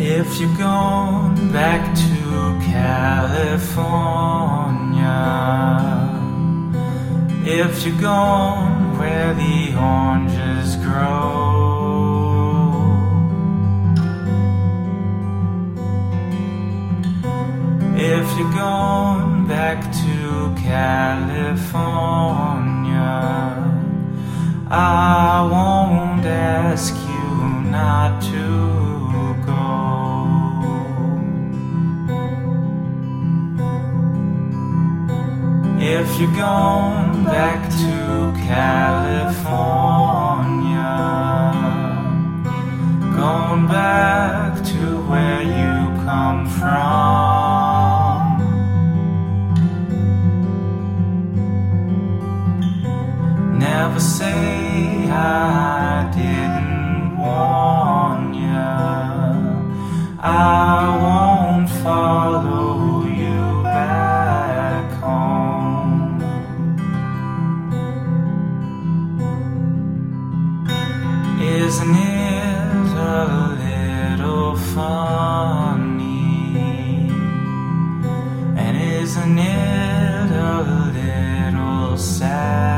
If you're going back to California, if you're going where the oranges grow, if you're going back to California, I won't ask you not to go. If you're going back to California, follow you back home. Isn't it a little funny? And isn't it a little sad?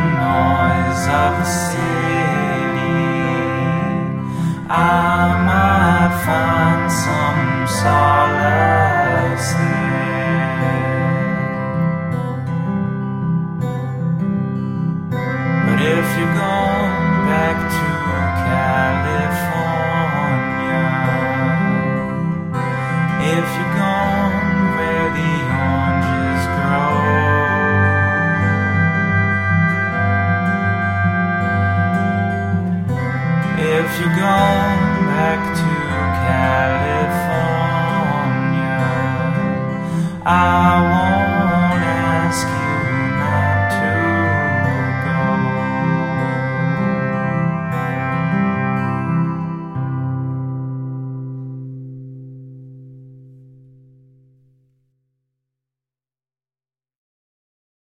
you're back to California, if you're where the oranges grow, if you're back to California, I won't.